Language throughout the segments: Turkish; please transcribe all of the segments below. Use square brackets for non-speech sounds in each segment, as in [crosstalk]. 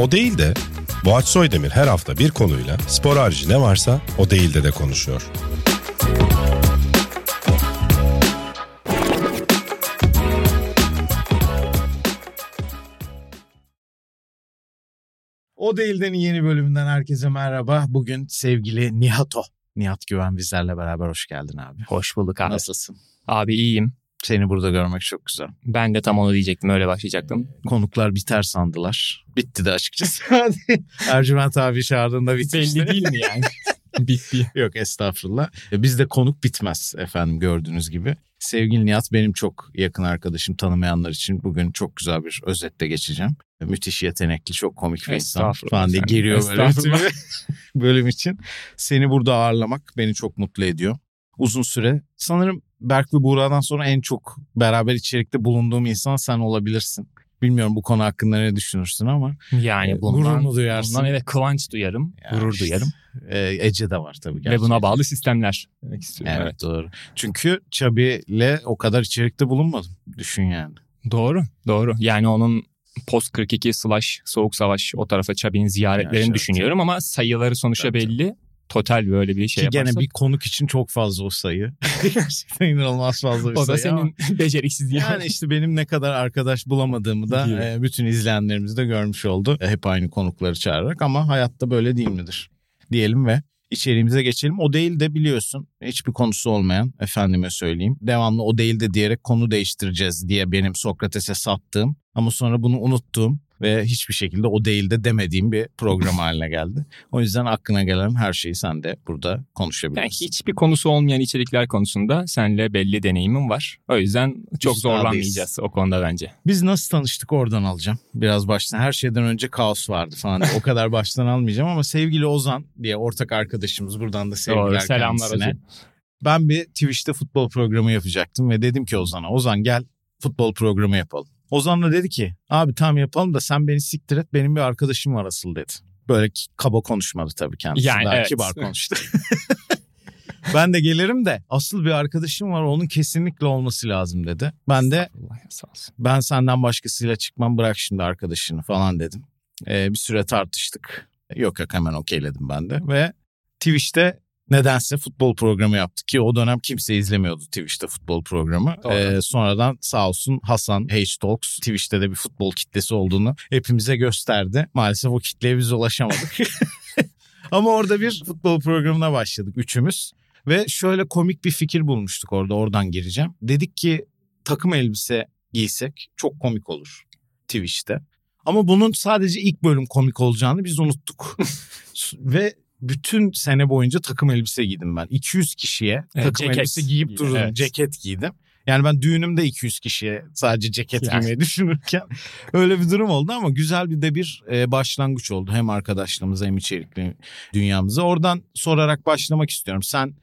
O değil de Boğaç Soydemir her hafta bir konuyla spor harici ne varsa o değil de de konuşuyor. O Değil'den yeni bölümünden herkese merhaba. Bugün sevgili Nihato. Nihat Güven bizlerle beraber hoş geldin abi. Hoş bulduk abi. Nasılsın? Abi iyiyim. Seni burada görmek çok güzel. Ben de tam onu diyecektim öyle başlayacaktım. Konuklar biter sandılar. Bitti de açıkçası. [laughs] Ercüment abi çağırdığında bitmişti. Belli değil mi yani? [laughs] Bitti. Yok estağfurullah. E, Bizde konuk bitmez efendim gördüğünüz gibi. Sevgili Nihat benim çok yakın arkadaşım tanımayanlar için bugün çok güzel bir özetle geçeceğim. E, Müthiş yetenekli, çok komik bir insan falan diye giriyor böyle bölüm için. Seni burada ağırlamak beni çok mutlu ediyor. Uzun süre sanırım Berk ve Buğra'dan sonra en çok beraber içerikte bulunduğum insan sen olabilirsin. Bilmiyorum bu konu hakkında ne düşünürsün ama Yani bundan, Gurur mu duyarsın? bundan evet kıvanç duyarım, Ya gurur işte, duyarım. e, Ece de var tabii Ve gerçekten. buna bağlı sistemler demek istiyorum. Evet, Evet. doğru. Çünkü Çabi'yle o kadar içerikte bulunmadım. Düşün yani. Doğru, doğru. Yani onun post 42 slash soğuk savaş o tarafa Çabi'nin ziyaretlerini Yaşa, düşünüyorum ama sayıları sonuçta belli. Total böyle bir şey Ki gene yaparsak. bir konuk için çok fazla o sayı. [laughs] Gerçekten inanılmaz fazla bir o da sayı ama- senin [laughs] beceriksizliğin. Yani işte benim ne kadar arkadaş bulamadığımı da e, bütün izleyenlerimiz de görmüş oldu. E, Hep aynı konukları çağırarak ama hayatta böyle değil midir? Diyelim ve içeriğimize geçelim. O değil de biliyorsun hiçbir konusu olmayan efendime söyleyeyim. Devamlı o değil de diyerek konu değiştireceğiz diye benim Sokrates'e sattığım ama sonra bunu unuttuğum ve hiçbir şekilde o değil de demediğim bir program [laughs] haline geldi. O yüzden aklına gelen her şeyi sen de burada konuşabilirsin. Yani hiçbir konusu olmayan içerikler konusunda seninle belli deneyimim var. O yüzden çok Üstadıyız. zorlanmayacağız o konuda bence. Biz nasıl tanıştık oradan alacağım. Biraz baştan her şeyden önce kaos vardı falan. o kadar [laughs] baştan almayacağım ama sevgili Ozan diye ortak arkadaşımız buradan da sevgiler Doğru, selamlar kendisine. hocam. Ben bir Twitch'te futbol programı yapacaktım ve dedim ki Ozan'a Ozan gel futbol programı yapalım. Ozan da dedi ki abi tamam yapalım da sen beni siktir et benim bir arkadaşım var asıl dedi. Böyle kaba konuşmadı tabii kendisi. Yani Daha evet. kibar [laughs] konuştu. [laughs] ben de gelirim de asıl bir arkadaşım var onun kesinlikle olması lazım dedi. Ben de ben senden başkasıyla çıkmam bırak şimdi arkadaşını falan dedim. Ee, bir süre tartıştık. Yok yok hemen okeyledim ben de. Ve Twitch'te nedense futbol programı yaptık ki o dönem kimse izlemiyordu Twitch'te futbol programı. Doğru. Ee, sonradan sağ olsun Hasan H Talks Twitch'te de bir futbol kitlesi olduğunu hepimize gösterdi. Maalesef o kitleye biz ulaşamadık. [laughs] Ama orada bir futbol programına başladık üçümüz. Ve şöyle komik bir fikir bulmuştuk orada oradan gireceğim. Dedik ki takım elbise giysek çok komik olur Twitch'te. Ama bunun sadece ilk bölüm komik olacağını biz unuttuk. [laughs] Ve bütün sene boyunca takım elbise giydim ben. 200 kişiye Evet, takım ceket elbise giyip durdum. evet. Ceket giydim. Yani ben düğünümde 200 kişiye sadece ceket Yani. giymeyi [laughs] düşünürken öyle bir durum oldu ama güzel bir de bir e, başlangıç oldu. Hem arkadaşlığımıza hem içerikli dünyamıza. Oradan sorarak başlamak istiyorum. Sen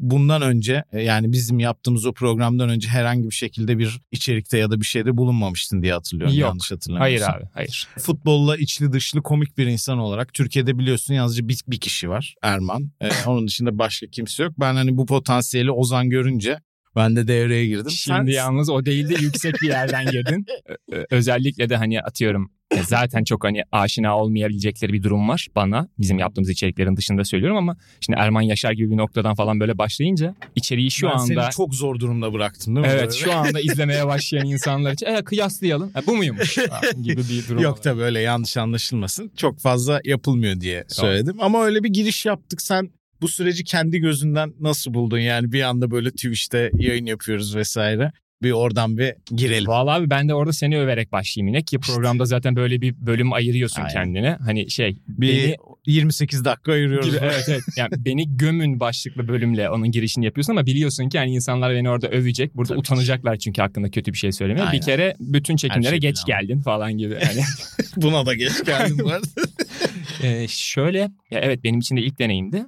bundan önce e, yani bizim yaptığımız o programdan önce herhangi bir şekilde bir içerikte ya da bir şeyde bulunmamıştın diye hatırlıyorum. Yok. Yanlış hatırlamıyorsam. Hayır abi hayır. Futbolla içli dışlı komik bir insan olarak Türkiye'de biliyorsun yalnızca bir, bir kişi var Erman. Ee, [laughs] onun dışında başka kimse yok. Ben hani bu potansiyeli Ozan görünce ben de devreye girdim. Şimdi yalnız o değil de yüksek bir yerden girdin. [laughs] Özellikle de hani atıyorum zaten çok hani aşina olmayabilecekleri bir durum var bana. Bizim yaptığımız içeriklerin dışında söylüyorum ama şimdi Erman Yaşar gibi bir noktadan falan böyle başlayınca içeriği şu ben anda seni çok zor durumda bıraktım değil mi? Evet şu anda izlemeye başlayan insanlar için e, kıyaslayalım. Ha, bu muymuş? [laughs] Gibi bir durum. Yok tabii öyle yanlış anlaşılmasın. Çok fazla yapılmıyor diye söyledim. Ama öyle bir giriş yaptık. Sen bu süreci kendi gözünden nasıl buldun? Yani bir anda böyle Twitch'te yayın yapıyoruz vesaire. Bir oradan bir girelim. Vallahi abi ben de orada seni överek başlayayım yine ki programda zaten böyle bir bölüm ayırıyorsun Aynen. kendine. Hani şey Bir beni 28 dakika ayırıyoruz. gibi, [laughs] evet evet. Yani beni gömün başlıklı bölümle onun girişini yapıyorsun ama biliyorsun ki hani insanlar beni orada övecek. Burada Tabii ki. utanacaklar çünkü hakkında kötü bir şey söylemeye. Aynen. Bir kere bütün çekimlere şey geç planlı. geldin falan gibi. [laughs] Hani Buna da geç geldim bu arada. Ee, şöyle ya evet benim için de ilk deneyimdi.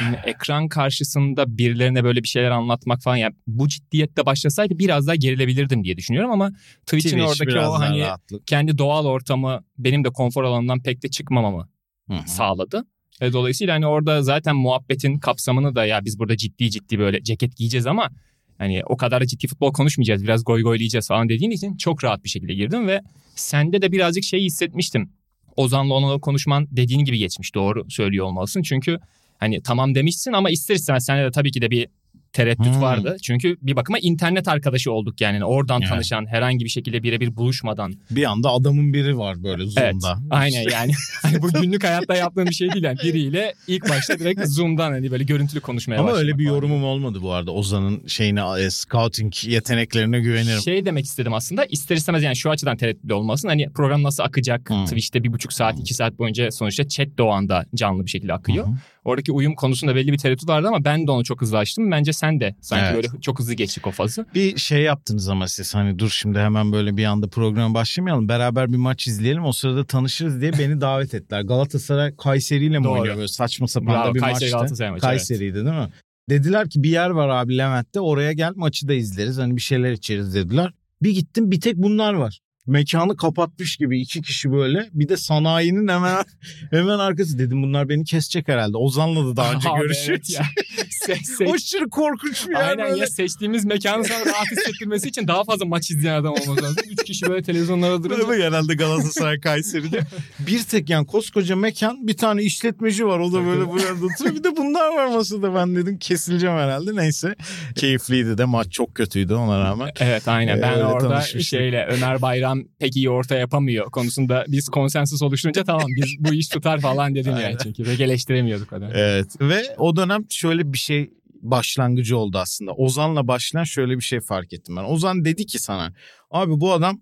Yani ekran karşısında birilerine böyle bir şeyler anlatmak falan ya bu ciddiyette başlasaydı biraz daha gerilebilirdim diye düşünüyorum ama Twitch'in Twitch oradaki o hani rahatlık. kendi doğal ortamı benim de konfor alanından pek de çıkmamamı Hı hı. sağladı. E, dolayısıyla hani orada zaten muhabbetin kapsamını da ya biz burada ciddi ciddi böyle ceket giyeceğiz ama hani o kadar da ciddi futbol konuşmayacağız biraz goy goylayacağız falan dediğin için çok rahat bir şekilde girdim ve sende de birazcık şey hissetmiştim. Ozan'la onunla konuşman dediğin gibi geçmiş. Doğru söylüyor olmalısın. Çünkü hani tamam demişsin ama ister istemez sende de tabii ki de bir tereddüt Hmm. vardı. Çünkü bir bakıma internet arkadaşı olduk yani. Oradan Evet. tanışan herhangi bir şekilde birebir buluşmadan. Bir anda adamın biri var böyle Evet. Zoom'da. Aynen yani. [laughs] Hani bu günlük hayatta yaptığım bir şey değil. Yani biriyle ilk başta direkt Zoom'dan hani böyle görüntülü konuşmaya Ama öyle bir falan. yorumum olmadı bu arada. Ozan'ın şeyine, e, scouting yeteneklerine güvenirim. Şey demek istedim aslında ister istemez yani şu açıdan tereddütlü olmasın. Hani program nasıl akacak? Hmm. Twitch'te bir buçuk saat iki saat boyunca sonuçta chat de o anda canlı bir şekilde akıyor. Hı. Oradaki uyum konusunda belli bir tereddüt vardı ama ben de onu çok hızlı açtım. Bence sen de sanki Evet. böyle çok hızlı geçtik o fazı. Bir şey yaptınız ama siz hani dur şimdi hemen böyle bir anda programa başlamayalım. Beraber bir maç izleyelim o sırada tanışırız diye beni davet ettiler. Galatasaray Kayseri ile mi Doğru. oynuyor böyle saçma sapan Bravo, da bir Kayseri maçtı. Galatasaray maçı, Kayseri'ydi değil mi? Dediler ki bir yer var abi Levent'te oraya gel maçı da izleriz hani bir şeyler içeriz dediler. Bir gittim bir tek bunlar var. Mekanı kapatmış gibi iki kişi böyle. Bir de sanayinin hemen [laughs] hemen arkası dedim bunlar beni kesecek herhalde. Ozan'la da daha önce [laughs] Abi görüşürüz. evet ya. [laughs] Se- se- Aşırı korkunç bir yer Aynen böyle. ya seçtiğimiz mekanı sana rahat hissettirmesi için daha fazla maç izleyen adam olması lazım. Üç kişi böyle televizyonlara durunca. Ama genelde Galatasaray Kayseri'de. bir tek yani koskoca mekan bir tane işletmeci var. O da böyle burada oturuyor. Bir de bunlar var masada. Ben dedim kesileceğim herhalde. Neyse. Keyifliydi de maç çok kötüydü ona rağmen. Evet aynen Ee, ben öyle orada tanışmıştık. şeyle Ömer Bayram pek iyi orta yapamıyor konusunda biz konsensus oluşturunca tamam biz bu iş tutar falan dedim yani çünkü pek eleştiremiyorduk dönem. Evet. Ve o dönem şöyle bir şey başlangıcı oldu aslında. Ozan'la başlayan şöyle bir şey fark ettim ben. Ozan dedi ki sana abi bu adam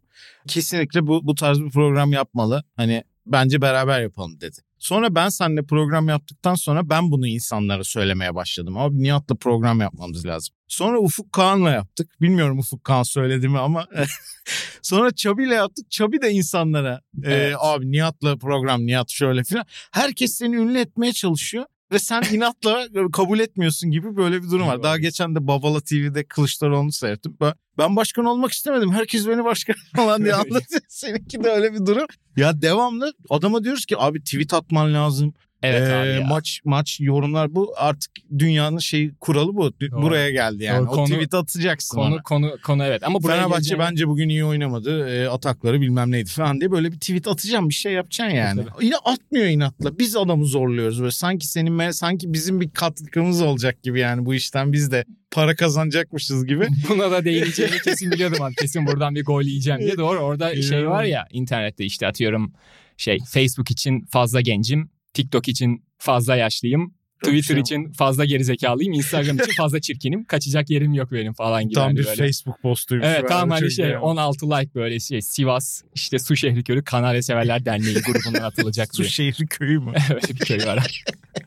kesinlikle bu, bu tarz bir program yapmalı. Hani bence beraber yapalım dedi. Sonra ben seninle program yaptıktan sonra ben bunu insanlara söylemeye başladım. Abi Nihat'la program yapmamız lazım. Sonra Ufuk Kağan'la yaptık. Bilmiyorum Ufuk Kağan söyledi mi ama [laughs] sonra Çabi'yle yaptık. Çabi de insanlara e, Evet. abi Nihat'la program Nihat şöyle filan. Herkes seni ünlü etmeye çalışıyor. Ve sen inatla kabul etmiyorsun gibi böyle bir durum var. Daha geçen de Babala TV'de Kılıçdaroğlu'nu seyrettim. Ben, ben başkan olmak istemedim. Herkes beni başkan [laughs] falan diye anlatıyor. [laughs] Seninki de öyle bir durum. Ya devamlı adama diyoruz ki abi tweet atman lazım. Evet Ee, abi ya. Maç maç yorumlar bu artık dünyanın şey kuralı bu. Doğru. Buraya geldi yani. Doğru, o konu- tweet atacaksın Konu ona. konu konu evet ama buraya Fenerbahçe geleceğim- bence bugün iyi oynamadı. E, atakları bilmem neydi falan diye böyle bir tweet atacağım bir şey yapacaksın yani. Yine atmıyor inatla. Biz adamı zorluyoruz böyle. Sanki senin sanki bizim bir katkımız olacak gibi yani bu işten biz de para kazanacakmışız gibi. [laughs] Buna da değineceğini [laughs] kesin biliyordum abi. Kesin buradan bir gol yiyeceğim diye. Doğru orada şey var ya internette işte atıyorum şey Facebook için fazla gencim. TikTok için fazla yaşlıyım. Twitter şey- için fazla gerizekalıyım. Instagram için fazla çirkinim. Kaçacak yerim yok benim falan gibi. Tam hani bir böyle. Facebook postuymuş. Evet tam hani şey iyi. 16 like böyle şey Sivas işte Su Şehri Köyü Kanarya Severler Derneği grubundan atılacak [laughs] Su diye. şehri köyü mü? [laughs] Öyle bir köy var.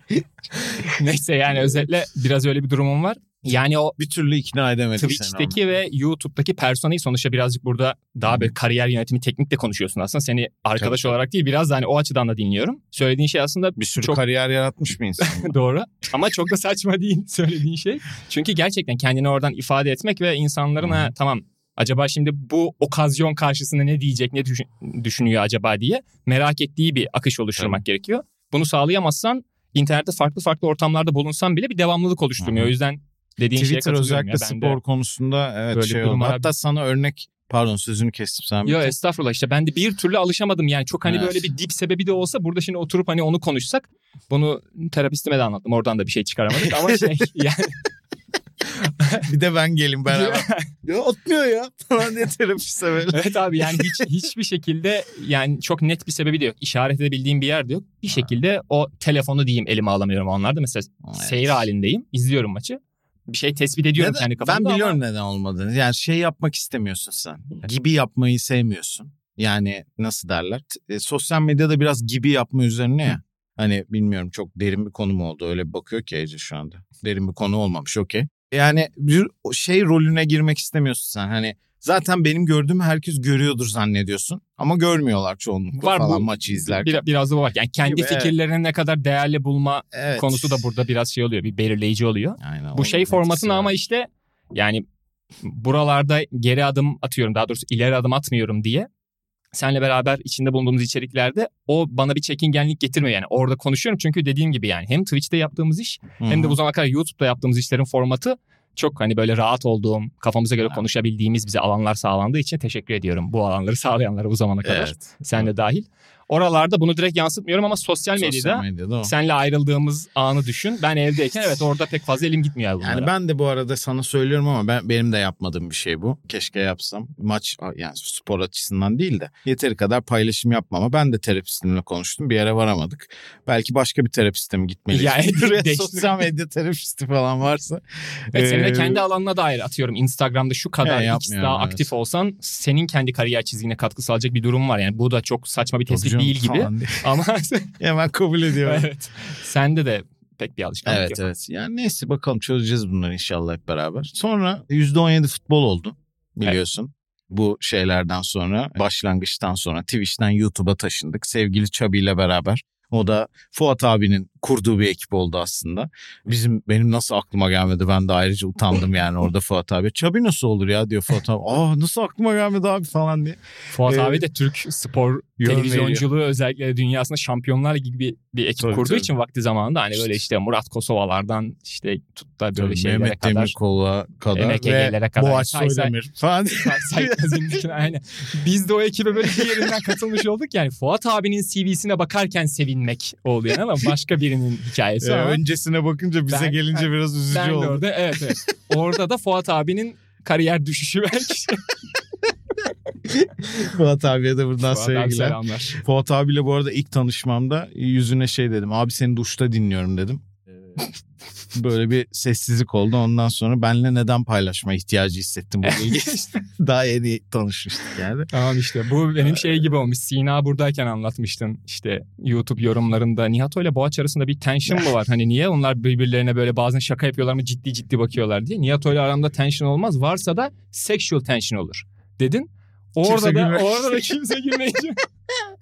[laughs] Neyse yani özetle biraz öyle bir durumum var. Yani o Bir türlü ikna edemedik seni. Twitch'teki ve YouTube'daki personayı sonuçta birazcık burada daha böyle kariyer yönetimi teknik de konuşuyorsun aslında. Seni arkadaş Tabii. olarak değil biraz da hani o açıdan da dinliyorum. Söylediğin şey aslında Bir sürü çok kariyer yaratmış bir insan. [laughs] doğru ama çok da saçma değil söylediğin şey. Çünkü gerçekten kendini oradan ifade etmek ve insanların ha tamam acaba şimdi bu okazyon karşısında ne diyecek ne düşün- düşünüyor acaba diye merak ettiği bir akış oluşturmak gerekiyor. Bunu sağlayamazsan internette farklı farklı ortamlarda bulunsan bile bir devamlılık oluşturmuyor. Hı hı. O yüzden dediğin şeye Twitter katılıyorum özellikle ya. Ben de- spor konusunda evet Böyle şey oldu. durum var. Hatta sana örnek pardon sözünü kestim sen. Yo bitir. estağfurullah işte ben de bir türlü alışamadım yani çok hani Evet. böyle bir dip sebebi de olsa burada şimdi oturup hani onu konuşsak bunu terapistime de anlattım oradan da bir şey çıkaramadık ama şey [laughs] yani bir de ben gelin beraber. [laughs] ya atmıyor ya falan diye terapiste böyle. evet abi yani hiç [laughs] hiçbir şekilde yani çok net bir sebebi de yok işaret edebildiğim bir yer de yok bir şekilde o telefonu diyeyim elime alamıyorum onlarda mesela Evet. seyir halindeyim izliyorum maçı bir şey tespit ediyorum Neden- kendi kafamda ben ama- biliyorum neden olmadığını. Yani şey yapmak istemiyorsun sen. Gibi yapmayı sevmiyorsun. Yani nasıl derler? E, sosyal medyada biraz gibi yapma üzerine ya. Hani bilmiyorum çok derin bir konu mu oldu? Öyle bakıyor ki Ece şu anda. Derin bir konu olmamış okey. Yani bir şey rolüne girmek istemiyorsun sen. Hani zaten benim gördüğümü herkes görüyordur zannediyorsun. Ama görmüyorlar çoğunlukla Var bu- falan maçı izlerken. Bir, biraz da bu var. Yani kendi Gibi, evet. fikirlerini ne kadar değerli bulma Evet. konusu da burada biraz şey oluyor. Bir belirleyici oluyor. Aynen, Bu şey var. ama işte yani buralarda geri adım atıyorum daha doğrusu ileri adım atmıyorum diye senle beraber içinde bulunduğumuz içeriklerde o bana bir çekingenlik getirmiyor yani. Orada konuşuyorum çünkü dediğim gibi yani hem Twitch'te yaptığımız iş hem de bu zamana kadar YouTube'da yaptığımız işlerin formatı çok hani böyle rahat olduğum, kafamıza göre konuşabildiğimiz bize alanlar sağlandığı için teşekkür ediyorum bu alanları [laughs] sağlayanlara bu zamana kadar. Evet. Sen de dahil. Oralarda bunu direkt yansıtmıyorum ama sosyal medyada, Sosyal medyada o. senle ayrıldığımız anı düşün. Ben evdeyken evet orada pek fazla elim gitmiyor bunlara. Yani ben de bu arada sana söylüyorum ama ben benim de yapmadığım bir şey bu. Keşke yapsam. Maç yani spor açısından değil de yeteri kadar paylaşım yapmam ama ben de terapistimle konuştum. Bir yere varamadık. Belki başka bir terapiste mi gitmeliyiz? Yani [laughs] sosyal medya terapisti falan varsa. Evet, senin de kendi alanına dair atıyorum Instagram'da şu kadar He, daha evet. aktif olsan senin kendi kariyer çizgine katkı sağlayacak bir durum var. Yani bu da çok saçma bir tespit canım değil gibi ama [laughs] Hemen kabul ediyorum. evet. Sende de pek bir alışkanlık Evet yok. evet. Yani neyse bakalım çözeceğiz bunları inşallah hep beraber. Sonra %17 futbol oldu biliyorsun. Bu şeylerden sonra başlangıçtan sonra Twitch'ten YouTube'a taşındık. Sevgili Çabi ile beraber. O da Fuat abinin kurduğu bir ekip oldu aslında. Bizim benim nasıl aklıma gelmedi ben de ayrıca utandım yani orada Fuat abi. Çabi nasıl olur ya diyor Fuat abi. Aa nasıl aklıma gelmedi abi falan diye. Fuat Ee, abi de Türk spor televizyonculuğu özellikle dünyasında şampiyonlar gibi bir, bir ekip Tabii, kurduğu tabii. için vakti zamanında hani böyle işte Murat Kosovalardan işte tut da böyle Tabii, şeylere Mehmet kadar Demirkol'a kadar ve kadar. Boğaç Say say. Soydemir falan. Saygı zimmetine aynen. Biz de o ekibe böyle bir yerinden katılmış olduk. Yani Fuat abinin CV'sine bakarken sevinmek oldu yani ama başka birinin hikayesi Ee, ama öncesine bakınca bize Ben- gelince biraz üzücü ben oldu. orada evet evet. Orada da Fuat abinin kariyer düşüşü belki. [laughs] Fuat abiye de buradan Fuat abi sevgiler. selamlar. Fuat abiyle bu arada ilk tanışmamda yüzüne şey dedim. Abi seni duşta dinliyorum dedim. Böyle bir sessizlik oldu. Ondan sonra benle neden paylaşma ihtiyacı hissettim bu bilgiyi. Daha yeni tanışmıştık yani. Tamam işte bu benim şey gibi olmuş. Sina buradayken anlatmıştın. İşte YouTube yorumlarında Nihat ile Boğaç arasında bir tension mu var? [laughs] Hani niye onlar birbirlerine böyle bazen şaka yapıyorlar mı ciddi ciddi bakıyorlar diye. Nihat ile aramda tension olmaz. Varsa da sexual tension olur dedin. Orada Kimse da, gülmemiş. orada da kimse gülmeyince. [laughs]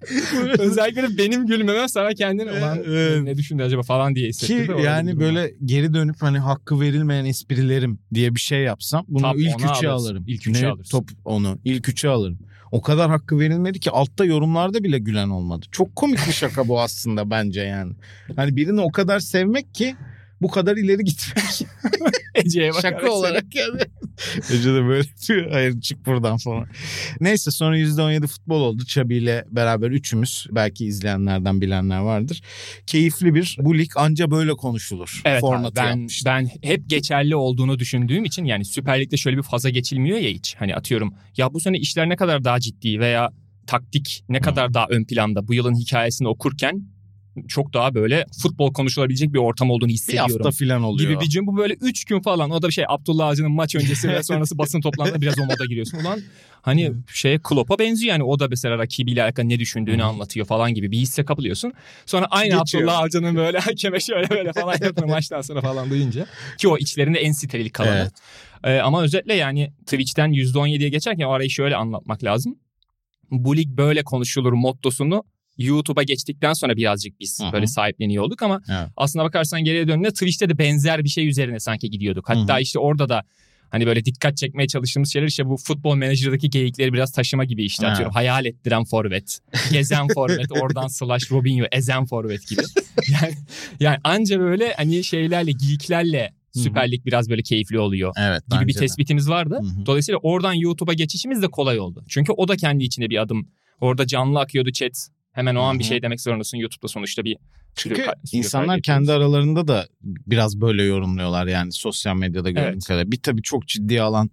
[laughs] Özellikle benim gülmemem sana kendin olan Evet. ne düşündü acaba falan diye Ki hissettirdi. Bir yani böyle var. geri dönüp hani hakkı verilmeyen esprilerim diye bir şey yapsam bunu Top ilk üçe alırsın. alırım. İlk üçe Ne? alırsın. Top onu ilk üçe alırım. O kadar hakkı verilmedi ki altta yorumlarda bile gülen olmadı. Çok komik bir şaka bu aslında bence yani. Hani birini o kadar sevmek ki bu kadar ileri gitmek. [laughs] Ece'ye bakarak Şaka olarak yani. [laughs] Ece de böyle yapıyor. Hayır çık buradan falan. Neyse sonra %17 futbol oldu. Çabi ile beraber üçümüz. Belki izleyenlerden bilenler vardır. Keyifli bir bu lig anca böyle konuşulur. Evet formatı ben yapmıştı. ben hep geçerli olduğunu düşündüğüm için yani Süper Lig'de şöyle bir faza geçilmiyor ya hiç. Hani atıyorum ya bu sene işler ne kadar daha ciddi veya taktik ne kadar daha ön planda bu yılın hikayesini okurken çok daha böyle futbol konuşulabilecek bir ortam olduğunu bir hissediyorum. hafta falan oluyor. gibi bir cüm bu böyle 3 gün falan o da bir şey Abdullah Avcı'nın maç öncesi ve [laughs] sonrası basın toplantısında biraz o moda giriyorsun. Ulan hani şeye Klopp'a benziyor yani o da mesela rakibiyle alakalı ne düşündüğünü anlatıyor falan gibi bir hisse kapılıyorsun. Sonra aynı Geçiyor. Abdullah Avcı'nın böyle hakeme şöyle böyle falan yapıyor maçtan sonra falan duyunca. Ki o içlerinde en steril kalanı. Evet. Ee, ama özetle yani Twitch'ten %17'ye geçerken o arayı şöyle anlatmak lazım. Bu lig böyle konuşulur mottosunu YouTube'a geçtikten sonra birazcık biz hı. böyle sahipleniyor olduk ama Evet. aslına bakarsan geriye döndüğünde Twitch'te de benzer bir şey üzerine sanki gidiyorduk. Hatta Hı hı. işte orada da hani böyle dikkat çekmeye çalıştığımız şeyler işte bu futbol menajerdaki geyikleri biraz taşıma gibi işte Ha. atıyorum. Hayal ettiren forvet, gezen forvet, [laughs] oradan slash Robinho, ezen forvet gibi. Yani, yani anca böyle hani şeylerle, geyiklerle Süper Lig biraz böyle keyifli oluyor Evet. gibi bir bence de. tespitimiz vardı. Hı hı. Dolayısıyla oradan YouTube'a geçişimiz de kolay oldu. Çünkü o da kendi içinde bir adım. Orada canlı akıyordu chat. Hemen o an bir Hı hı. şey demek zorundasın. YouTube'da sonuçta bir Çünkü stüdyo- stüdyo insanlar kendi aralarında da biraz böyle yorumluyorlar yani sosyal medyada gördüğüm Evet. kadar. Bir tabii çok ciddiye alan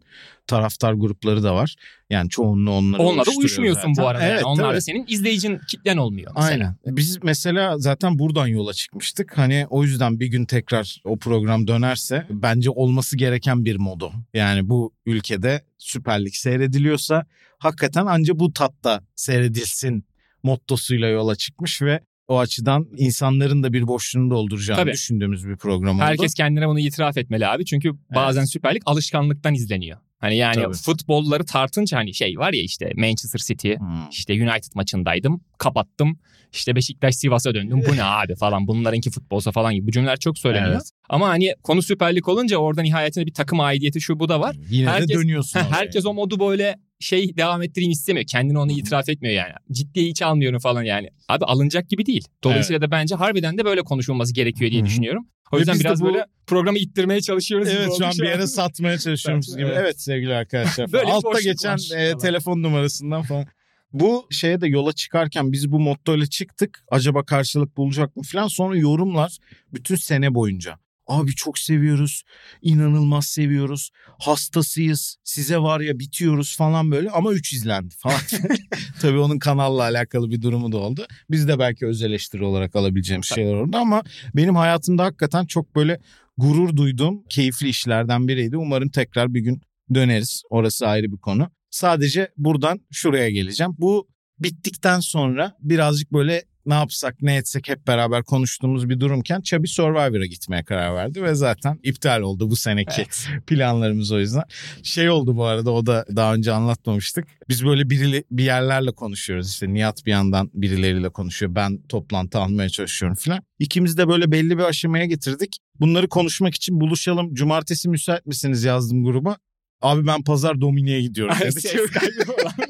taraftar grupları da var. Yani çoğunluğu onları Onunla da uyuşmuyorsun zaten. bu arada. Evet, yani. Onlar tabii. da senin izleyicin kitlen olmuyor. mesela. Aynen. Biz mesela zaten buradan yola çıkmıştık. Hani o yüzden bir gün tekrar o program dönerse bence olması gereken bir modu. Yani bu ülkede Süper Lig seyrediliyorsa hakikaten anca bu tatta seyredilsin mottosuyla yola çıkmış ve o açıdan insanların da bir boşluğunu dolduracağını Tabii. düşündüğümüz bir program oldu. Herkes kendine bunu itiraf etmeli abi. Çünkü bazen Süper Lig alışkanlıktan izleniyor. Hani yani Tabii. futbolları tartınca hani şey var ya işte Manchester City, Hmm. işte United maçındaydım, kapattım. İşte Beşiktaş Sivas'a döndüm. Bu ne [laughs] abi falan. Bunlarınki futbolsa falan gibi. Bu cümleler çok söyleniyor. Evet. Ama hani konu Süper Lig olunca orada nihayetinde bir takım aidiyeti şu bu da var. Yine Herkes- de dönüyorsun [laughs] oraya. Herkes o modu böyle şey devam ettireyim istemiyor. Kendini onu itiraf etmiyor yani. Ciddiye hiç almıyorum falan yani. Abi alınacak gibi değil. Dolayısıyla da bence harbiden de böyle konuşulması gerekiyor diye düşünüyorum. O yüzden biraz bu- böyle programı ittirmeye çalışıyoruz. Evet şu an bir yere satmaya çalışıyormuşuz gibi. Evet. Evet sevgili arkadaşlar. [laughs] Böyle Altta geçen e, telefon numarasından falan. Bu şeye de yola çıkarken biz bu mottoyla çıktık. Acaba karşılık bulacak mı falan. Sonra yorumlar bütün sene boyunca. Abi çok seviyoruz. inanılmaz seviyoruz. Hastasıyız. Size var ya bitiyoruz falan böyle ama 3 izlendi falan. [laughs] Tabii onun kanalla alakalı bir durumu da oldu. Biz de belki öz eleştiri olarak alabileceğimiz şeyler oldu ama benim hayatımda hakikaten çok böyle gurur duyduğum keyifli işlerden biriydi. Umarım tekrar bir gün döneriz. Orası ayrı bir konu. Sadece buradan şuraya geleceğim. Bu bittikten sonra birazcık böyle ne yapsak ne etsek hep beraber konuştuğumuz bir durumken Chubby Survivor'a gitmeye karar verdi ve zaten iptal oldu bu seneki Evet. planlarımız o yüzden. Şey oldu bu arada o da daha önce anlatmamıştık. Biz böyle biri, bir yerlerle konuşuyoruz işte Nihat bir yandan birileriyle konuşuyor ben toplantı almaya çalışıyorum falan. İkimiz de böyle belli bir aşamaya getirdik. Bunları konuşmak için buluşalım cumartesi müsait misiniz yazdım gruba. Abi ben pazar Dominik'e gidiyorum dedi. Falan. [laughs]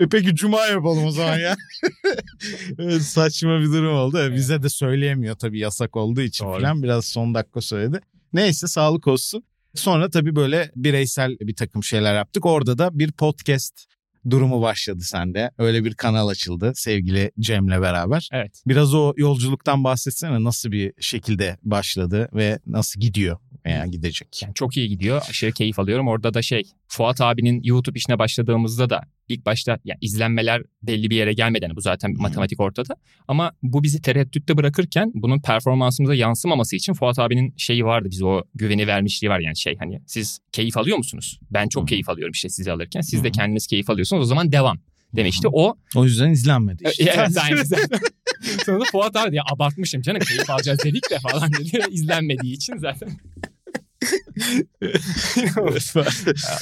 E peki cuma yapalım o zaman ya. [laughs] Evet, Saçma bir durum oldu. E, Bize de söyleyemiyor tabii yasak olduğu için Doğru. falan biraz son dakika söyledi. Neyse sağlık olsun. Sonra tabii böyle bireysel bir takım şeyler yaptık. Orada da bir podcast durumu başladı sende. Öyle bir kanal açıldı sevgili Cem'le beraber. Evet. Biraz o yolculuktan bahsetsene nasıl bir şekilde başladı ve nasıl gidiyor veya gidecek. Yani çok iyi gidiyor. Aşırı keyif alıyorum. Orada da şey Fuat abinin YouTube işine başladığımızda da ilk başta yani izlenmeler belli bir yere gelmedi. Yani bu zaten matematik ortada. Ama bu bizi tereddütte bırakırken bunun performansımıza yansımaması için Fuat abinin şeyi vardı. Bize o güveni vermişliği var yani şey hani siz keyif alıyor musunuz? Ben çok Hı. keyif alıyorum işte sizi alırken. Siz de kendiniz keyif alıyorsunuz. O zaman devam demişti. O O yüzden izlenmedi işte. evet aynı. [laughs] Sonra da Fuat abi diye abartmışım canım keyif alacağız dedik de falan dedi. [laughs] İzlenmediği için zaten.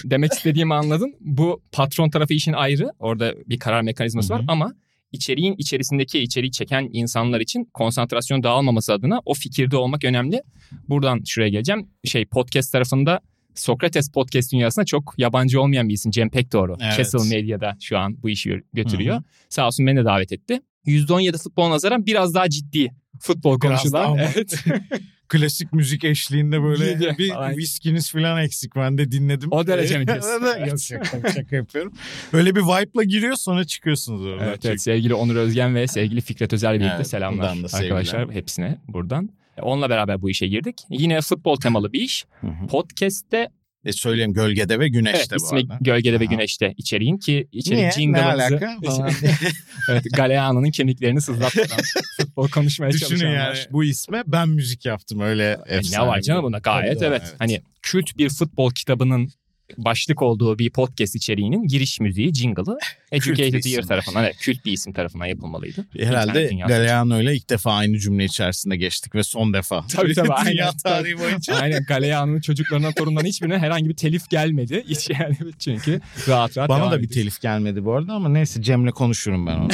Demek istediğimi anladın. Bu patron tarafı işin ayrı. Orada bir karar mekanizması var Hı hı. ama içeriğin içerisindeki içeriği çeken insanlar için konsantrasyon dağılmaması adına o fikirde olmak önemli. Buradan şuraya geleceğim. Şey podcast tarafında Sokrates podcast dünyasına çok yabancı olmayan bir isim Cem Pekdoğru. Evet. Castle Medya'da şu an bu işi götürüyor. Hı Sağ olsun beni de davet etti. %17 futbol nazaran biraz daha ciddi futbol Biraz konuşulan. daha. Evet. [laughs] klasik müzik eşliğinde böyle Gibi bir falan. viskiniz falan eksik. Ben de dinledim. O derece mi [laughs] diyorsun? yok şaka yapıyorum. Öyle bir vibe'la giriyor sonra çıkıyorsunuz oradan. Evet, evet sevgili Onur Özgen ve sevgili Fikret Özel birlikte Evet, selamlar sevgiler. arkadaşlar hepsine buradan. Onunla beraber bu işe girdik. Yine futbol temalı bir iş. Hı hı. Podcast'te E söyleyeyim Gölgede ve Güneş'te evet, bu ismi arada. Gölgede ve Aha. Güneş'te içeriğin ki içerik Niye? Ne jingle'ımızı alaka? [laughs] evet, Galeano'nun kemiklerini sızlatmadan [laughs] futbol konuşmaya Düşünün çalışanlar. yani bu isme ben müzik yaptım öyle Yani efsane. ne var canım bunda gayet evet. evet. Hani kült bir futbol kitabının başlık olduğu bir podcast içeriğinin giriş müziği, jingle'ı [laughs] Educated Year tarafından, evet, kült bir isim tarafından yapılmalıydı. Herhalde dünyası için. Galeano ile ilk defa aynı cümle içerisinde geçtik ve son defa. [laughs] Tabii, tabii, [laughs] aynen. Dünya tarihi boyunca. Aynen Galeano'nun çocuklarından torundan hiçbirine herhangi bir telif gelmedi. Hiç yani çünkü rahat rahat Bana da bir telif gelmedi bu arada ama neyse Cem'le konuşurum ben onu.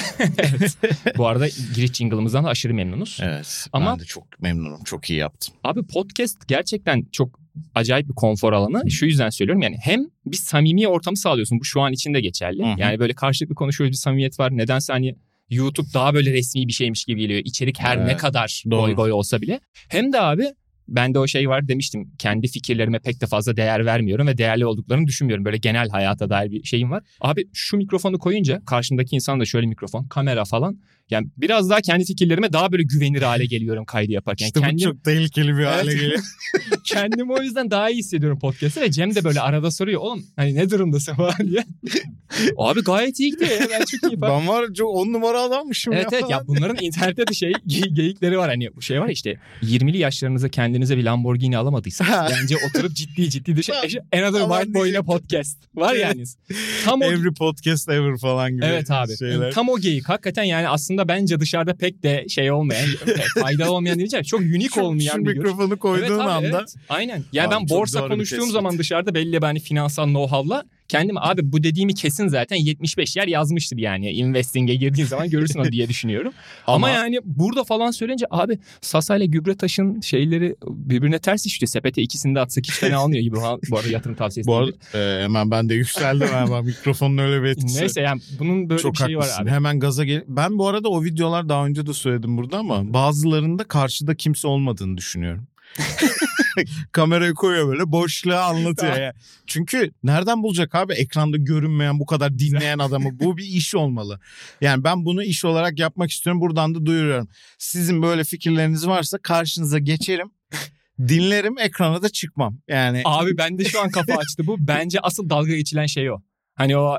Bu arada giriş jingle'ımızdan da aşırı memnunuz. evet. Ama- Ben de çok memnunum. Çok iyi yaptım. Abi podcast gerçekten çok acayip bir konfor alanı. Şu yüzden söylüyorum yani hem bir samimi ortamı sağlıyorsun. Bu şu an için de geçerli. Hı hı. Yani böyle karşılıklı konuşuyoruz bir samimiyet var. Nedense hani YouTube daha böyle resmi bir şeymiş gibi geliyor. İçerik her ne Evet, kadar doğru. goy goy olsa bile. Hem de abi bende o şey var demiştim. Kendi fikirlerime pek de fazla değer vermiyorum ve değerli olduklarını düşünmüyorum. Böyle genel hayata dair bir şeyim var. Abi şu mikrofonu koyunca karşımdaki insan da şöyle mikrofon, kamera falan. Yani biraz daha kendi fikirlerime daha böyle güvenir hale geliyorum kaydı yaparken. İşte bu Kendim- çok tehlikeli bir hale Evet. geliyor. [laughs] Kendimi o yüzden daha iyi hissediyorum podcast'te ve Cem de böyle arada soruyor oğlum hani ne durumdasın [laughs] falan diye. Abi gayet iyi gidiyor ya ben çok iyi falan. ben var çok on numara adammışım Evet ya. evet ya bunların internette de şey ge- geyikleri var hani bu şey var işte 20'li yaşlarınızda kendinize bir Lamborghini alamadıysanız bence oturup ciddi ciddi düşün. Another White Boy ile podcast var yani. Tam o Every podcast ever falan gibi Evet abi. şeyler. Tam o geyik. Hakikaten yani aslında bence dışarıda pek de şey olmayan, [laughs] faydalı olmayan diyeceğim. Çok Şu- olmayan şu bir görüş. mikrofonu koyduğun Evet abi, anda evet. Aynen. Yani Abi ben borsa konuştuğum zaman dışarıda belli bir hani finansal know-how'la kendim abi bu dediğimi kesin zaten 75 yer yazmıştır yani. Investing'e girdiğin zaman görürsün onu diye düşünüyorum. [laughs] Ama, Ama- yani burada falan söyleyince abi Sasa ile Gübretaş'ın şeyleri birbirine ters işliyor. Sepete ikisini de atsak hiç fena almıyor gibi. [laughs] Bu arada yatırım tavsiyesi bu arada e, hemen ben de yükseldim hemen mikrofonun öyle bir etkisi. Neyse yani bunun böyle Çok bir şeyi var haklısın. abi. Hemen gaza gel. Ben bu arada o videolar daha önce de söyledim burada ama bazılarında karşıda kimse olmadığını düşünüyorum. [laughs] Kamerayı koyuyor böyle boşluğa anlatıyor ya. Çünkü nereden bulacak abi ekranda görünmeyen bu kadar dinleyen adamı? Bu bir iş olmalı. Yani ben bunu iş olarak yapmak istiyorum. Buradan da duyuruyorum. Sizin böyle fikirleriniz varsa karşınıza geçerim. Dinlerim ekrana da çıkmam. Yani Abi bende şu an kafa açtı bu. Bence asıl dalga geçilen şey o. Hani o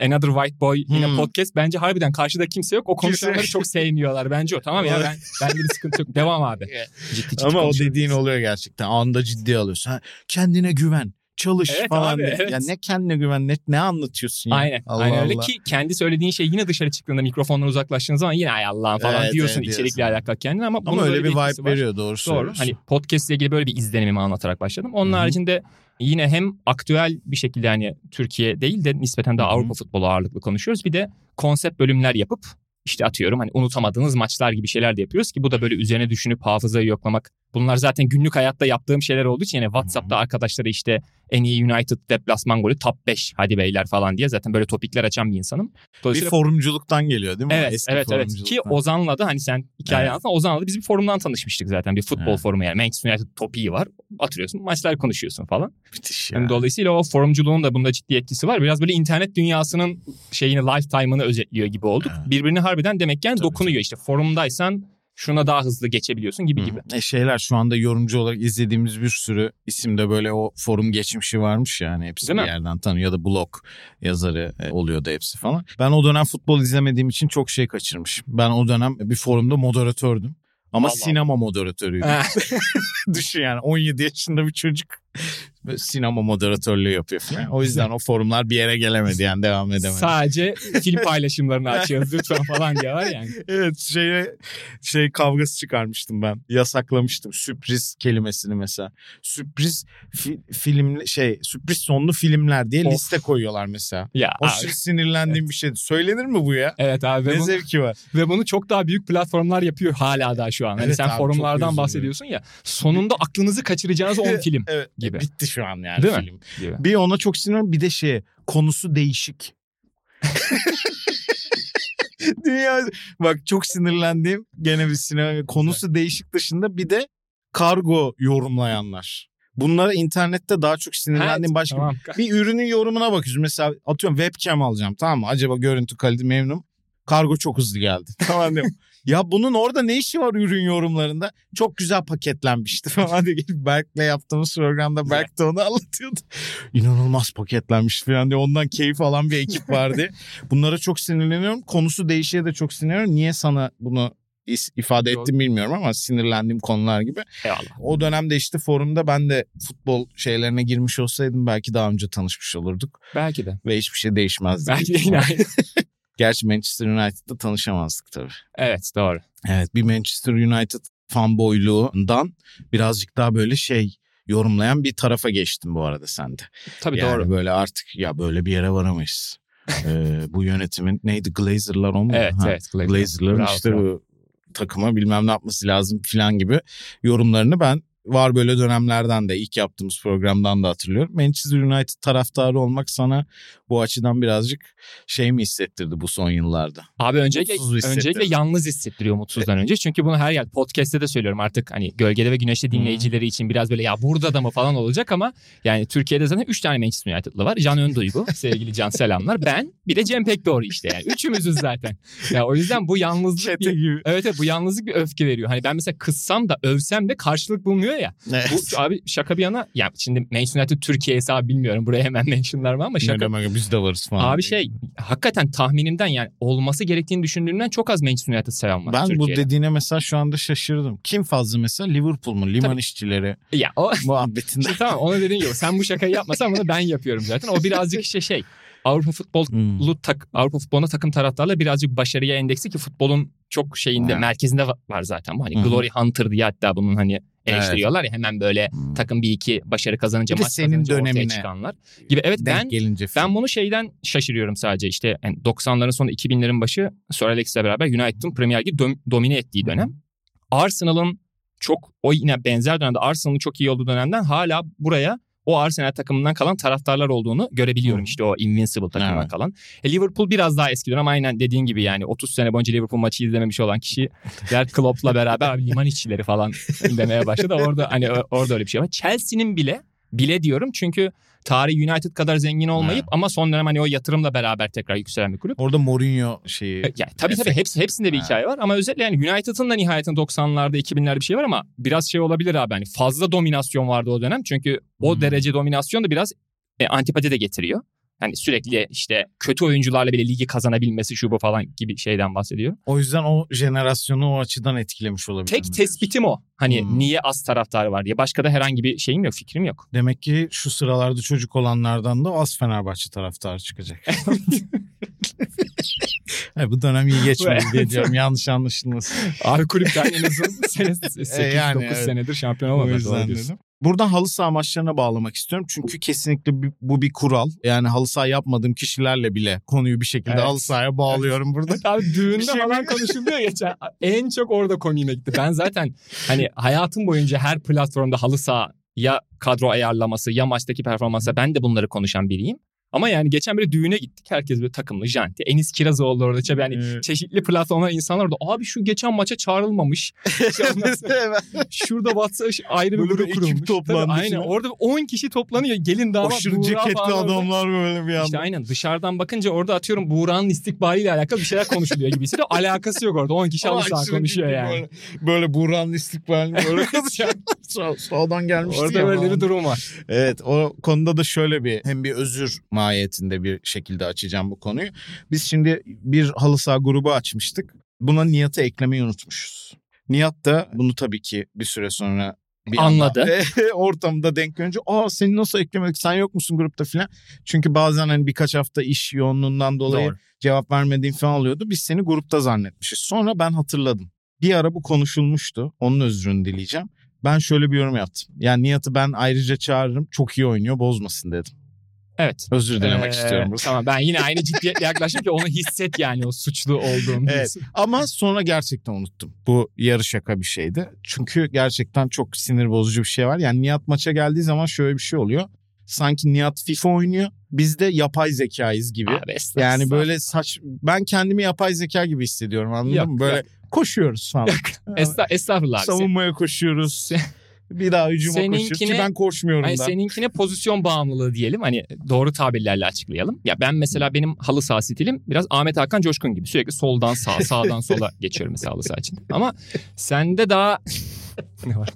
Another White Boy yine Hmm. podcast bence harbiden karşıda kimse yok. O konuşanları çok sevmiyorlar bence o. Tamam ya ben bende bir sıkıntı yok. Devam abi. [laughs] Ciddi ciddi ama o dediğin oluyor gerçekten. Anda ciddi alıyorsun. Ha, kendine güven. Çalış Evet falan. abi, evet. Ya ne kendine güven ne, ne anlatıyorsun ya? Aynen. Allah aynen öyle Allah. ki kendi söylediğin şey yine dışarı çıktığında mikrofondan uzaklaştığın zaman yine ay Allah'ım falan Evet, diyorsun evet, içerikle diyorsun. alakalı kendine ama, Ama öyle bir vibe var. veriyor doğru Doğru. Hani podcast ile ilgili böyle bir izlenimimi anlatarak başladım. Onun Hı hı. haricinde yine hem aktüel bir şekilde hani Türkiye değil de nispeten daha. Avrupa futbolu ağırlıklı konuşuyoruz. Bir de konsept bölümler yapıp işte atıyorum hani unutamadığınız maçlar gibi şeyler de yapıyoruz ki bu da böyle üzerine düşünüp hafızayı yoklamak. Bunlar zaten günlük hayatta yaptığım şeyler olduğu için yani WhatsApp'ta arkadaşlara işte en iyi United deplasman golü top 5 hadi beyler falan diye zaten böyle topikler açan bir insanım. bir Dolayısıyla forumculuktan geliyor değil mi? Evet, Eski evet, evet. Ki. Ozan'la da hani sen hikaye Evet. Ozan'la da biz bir forumdan tanışmıştık zaten. Bir futbol Evet. forumu yani. Manchester United topiği var. Atıyorsun maçlar konuşuyorsun falan. Müthiş ya. Yani dolayısıyla o forumculuğun da bunda ciddi etkisi var. Biraz böyle internet dünyasının şeyini lifetime'ını özetliyor gibi olduk. Evet. Birbirini harbiden demek yani Tabii, dokunuyor işte. Forumdaysan şuna daha hızlı geçebiliyorsun gibi gibi. E şeyler şu anda yorumcu olarak izlediğimiz bir sürü isimde böyle o forum geçmişi varmış yani hepsi Değil bir mi? yerden tanıyor ya da blog yazarı e, oluyordu hepsi falan. Ben o dönem futbol izlemediğim için çok şey kaçırmışım. Ben o dönem bir forumda moderatördüm. Ama Vallahi. sinema moderatörüydüm. Ha, [laughs] Düşün yani 17 yaşında bir çocuk sinema moderatörlüğü yapıyor falan. O yüzden o forumlar bir yere gelemedi yani devam edemedi. Sadece film paylaşımlarını açıyoruz [laughs] lütfen falan diye var yani. Evet şeye şey kavgası çıkarmıştım ben. Yasaklamıştım sürpriz kelimesini mesela. Sürpriz fi- film şey sürpriz sonlu filmler diye Of. liste koyuyorlar mesela. Ya O şey sinirlendiğim bir şey. Söylenir mi bu ya? Evet abi Ne bunu, zevki var. ve bunu çok daha büyük platformlar yapıyor hala daha şu an. Hani Evet sen abi, forumlardan bahsediyorsun ya. Sonunda aklınızı kaçıracağınız 10 [laughs] film Evet. gibi. Bitti şu an yani Değil mi? film. gibi. Bir ona çok sinirleniyorum bir de şey konusu değişik. [laughs] Dünya bak çok sinirlendiğim gene bir sinema konusu değişik dışında bir de kargo yorumlayanlar. Bunlara internette daha çok sinirlendiğim Ha, başka tamam. bir ürünün yorumuna bakıyorsun. Mesela atıyorum webcam alacağım tamam mı? Acaba görüntü kalite memnun. Kargo çok hızlı geldi. [laughs] Tamam diyorum. Ya bunun orada ne işi var ürün yorumlarında? Çok güzel paketlenmişti falan diye. Berk'le yaptığımız programda Berk de onu anlatıyordu. İnanılmaz paketlenmiş falan diye. Ondan keyif alan bir ekip vardı. [laughs] Bunlara çok sinirleniyorum. Konusu değişiye de çok sinirleniyorum. Niye sana bunu ifade Doğru. ettim bilmiyorum ama sinirlendiğim konular gibi. Eyvallah. O dönemde işte forumda ben de futbol şeylerine girmiş olsaydım belki daha önce tanışmış olurduk Belki de. ve hiçbir şey değişmezdi. Belki de yine aynı. [laughs] Gerçi Manchester United'da tanışamazdık tabii. Evet doğru. Evet bir Manchester United fanboyluğundan birazcık daha böyle şey yorumlayan bir tarafa geçtim bu arada sende. Tabii yani doğru. böyle artık ya böyle bir yere varamayız. Ee, [laughs] bu yönetimin neydi Glazer'lar o mu? Evet Ha, evet. Glazer. Glazer'ların işte bu takıma bilmem ne yapması lazım filan gibi yorumlarını ben var böyle dönemlerden de ilk yaptığımız programdan da hatırlıyorum. Manchester United taraftarı olmak sana bu açıdan birazcık şey mi hissettirdi bu son yıllarda? Abi öncelikle, öncelikle yalnız hissettiriyor mutsuzdan önce. Çünkü bunu her yer podcast'te de söylüyorum artık hani gölgede ve güneşte dinleyicileri için biraz böyle ya burada da mı falan olacak ama yani Türkiye'de zaten 3 tane Manchester United'lı var. Can Önduygu, [laughs] sevgili Can selamlar. Ben bir de Cem Pekdoğru işte yani. Üçümüzüz zaten. Ya o yüzden bu yalnızlık bir. Evet evet bu yalnızlık bir öfke veriyor. Hani ben mesela kızsam da övsem de karşılık bulmuyor ya. Evet. Bu abi şaka bir yana ya şimdi Manchester United Türkiye hesabı bilmiyorum buraya hemen [laughs] mentionlar var ama Ne şaka demek biz de varız falan. Abi şey hakikaten tahminimden yani olması gerektiğini düşündüğümden çok az Manchester United seven var ben bu Türkiye'de. dediğine mesela şu anda şaşırdım. Kim fazla mesela Liverpool mu? Liman Tabii. işçileri Ya o muhabbetinde. işte tamam onu dediğin gibi sen bu şakayı yapmasan bunu ben yapıyorum zaten. O birazcık işte şey Avrupa futbolu Hmm. tak, Avrupa futbolunda takım taraftarla birazcık başarıya endeksi ki futbolun çok şeyinde Ha. merkezinde va- var zaten bu. Hani Hı hı. Glory Hunter diye hatta bunun hani eleştiriyorlar ya hemen böyle Hmm. takım bir iki başarı kazanınca maç senin dönemine çıkanlar gibi. Evet ben gelince Ben bunu şeyden şaşırıyorum sadece işte yani 90'ların sonu 2000'lerin başı Sir Alex'le beraber United'ın Premier Ligi dom- domine ettiği dönem. Arsenal'ın çok o yine benzer dönemde Arsenal'ın çok iyi olduğu dönemden hala buraya o Arsenal takımından kalan taraftarlar olduğunu görebiliyorum. İşte o Invincible takımından Evet. kalan. E, Liverpool biraz daha eski dönem aynen dediğin gibi yani 30 sene boyunca Liverpool maçı izlememiş olan kişi [laughs] der Klopp'la beraber abi liman işçileri falan [laughs] demeye başladı. Orada hani orada öyle bir şey var. Chelsea'nin bile bile diyorum çünkü tarihi United kadar zengin olmayıp Evet. ama son dönem hani o yatırımla beraber tekrar yükselen bir kulüp. Orada Mourinho şeyi. E, Yani tabii tabii hepsi, hepsinde bir Ha. hikaye var ama özellikle yani United'ın da nihayetinde 90'larda 2000'lerde bir şey var ama biraz şey olabilir abi hani fazla dominasyon vardı o dönem çünkü o Hmm. derece dominasyon da biraz e, antipati de getiriyor. Hani sürekli işte kötü oyuncularla bile ligi kazanabilmesi şu bu falan gibi şeyden bahsediyorum. O yüzden o jenerasyonu o açıdan etkilemiş olabilir. Tek mi tespitim o. Hani Hmm. niye az taraftar var diye. Başka da herhangi bir şeyim yok, fikrim yok. Demek ki şu sıralarda çocuk olanlardan da az Fenerbahçe taraftarı çıkacak. [laughs] Hayır, [laughs] bu dönem iyi geçmedi diye diyorum. Yanlış anlaşılmasın. Abi kulüpten en azından sene 8-9 yani evet. senedir şampiyon O olamadı. yüzden Doğru diyorsun. dedim. Buradan halı saha maçlarına bağlamak istiyorum. Çünkü kesinlikle bu bir kural. Yani halı saha yapmadığım kişilerle bile konuyu bir şekilde Evet. halı sahaya bağlıyorum burada. [laughs] Abi düğünde şey falan konuşuluyor [laughs] geçen. En çok orada komiğime gitti. Ben zaten hani hayatım boyunca her platformda halı saha ya kadro ayarlaması ya maçtaki performansa ben de bunları konuşan biriyim. Ama yani geçen bir düğüne gittik. Herkes böyle takımlı, janti. Enis Kirazoğlu orada. Çabi yani Evet. çeşitli platformlar insanlar orada. Abi şu geçen maça çağrılmamış. [laughs] İşte sonra Şurada WhatsApp ayrı bir Böyle grup ekip kurulmuş. toplandı Tabii, aynen. Orada 10 kişi toplanıyor. Gelin damat Aşırı ceketli adamlar böyle bir anda. İşte aynen dışarıdan bakınca orada atıyorum Buğra'nın istikbaliyle alakalı bir şeyler konuşuluyor gibi hissediyor. [laughs] Alakası yok orada. 10 kişi aşırı konuşuyor yani. Böyle, böyle Buğra'nın istikbalini böyle [laughs] sağdan gelmişti Orada ya böyle bir durum var. Evet o konuda da şöyle bir hem bir özür mahiyetinde bir şekilde açacağım bu konuyu. Biz şimdi bir halı saha grubu açmıştık. Buna Nihat'ı eklemeyi unutmuşuz. Nihat da bunu tabii ki bir süre sonra bir Anladı. [laughs] ortamda denk görünce aa seni nasıl eklemedik sen yok musun grupta filan. Çünkü bazen hani birkaç hafta iş yoğunluğundan dolayı Doğru. cevap vermediğin falan oluyordu. Biz seni grupta zannetmişiz. Sonra ben hatırladım. Bir ara bu konuşulmuştu. Onun özrünü dileyeceğim. Ben şöyle bir yorum yaptım. Yani Nihat'ı ben ayrıca çağırırım. Çok iyi oynuyor bozmasın dedim. Evet. Özür dilemek Ee, istiyorum. Tamam ben yine aynı ciddiyetle yaklaştım ki onu hisset yani o suçlu olduğum. Evet. Ama sonra gerçekten unuttum. Bu yarı şaka bir şeydi. Çünkü gerçekten çok sinir bozucu bir şey var. Yani Nihat maça geldiği zaman şöyle bir şey oluyor. Sanki Nihat FIFA oynuyor. Biz de yapay zekayız gibi. Abi, estağfurullah. Yani böyle saç ben kendimi yapay zeka gibi hissediyorum anladın Yok, mı? Böyle yok. koşuyoruz falan. [laughs] Esta, estağfurullah. abi. Savunmaya koşuyoruz. Bir daha hücuma koşuyoruz ki Seninkine- ben koşmuyorum Hani da. seninkine pozisyon bağımlılığı diyelim. Hani doğru tabirlerle açıklayalım. Ya ben mesela benim halı saha stilim biraz Ahmet Hakan Coşkun gibi. Sürekli soldan sağa, [laughs] sağdan sola geçiyorum mesela halı saha için. Ama sende daha [laughs] ne var?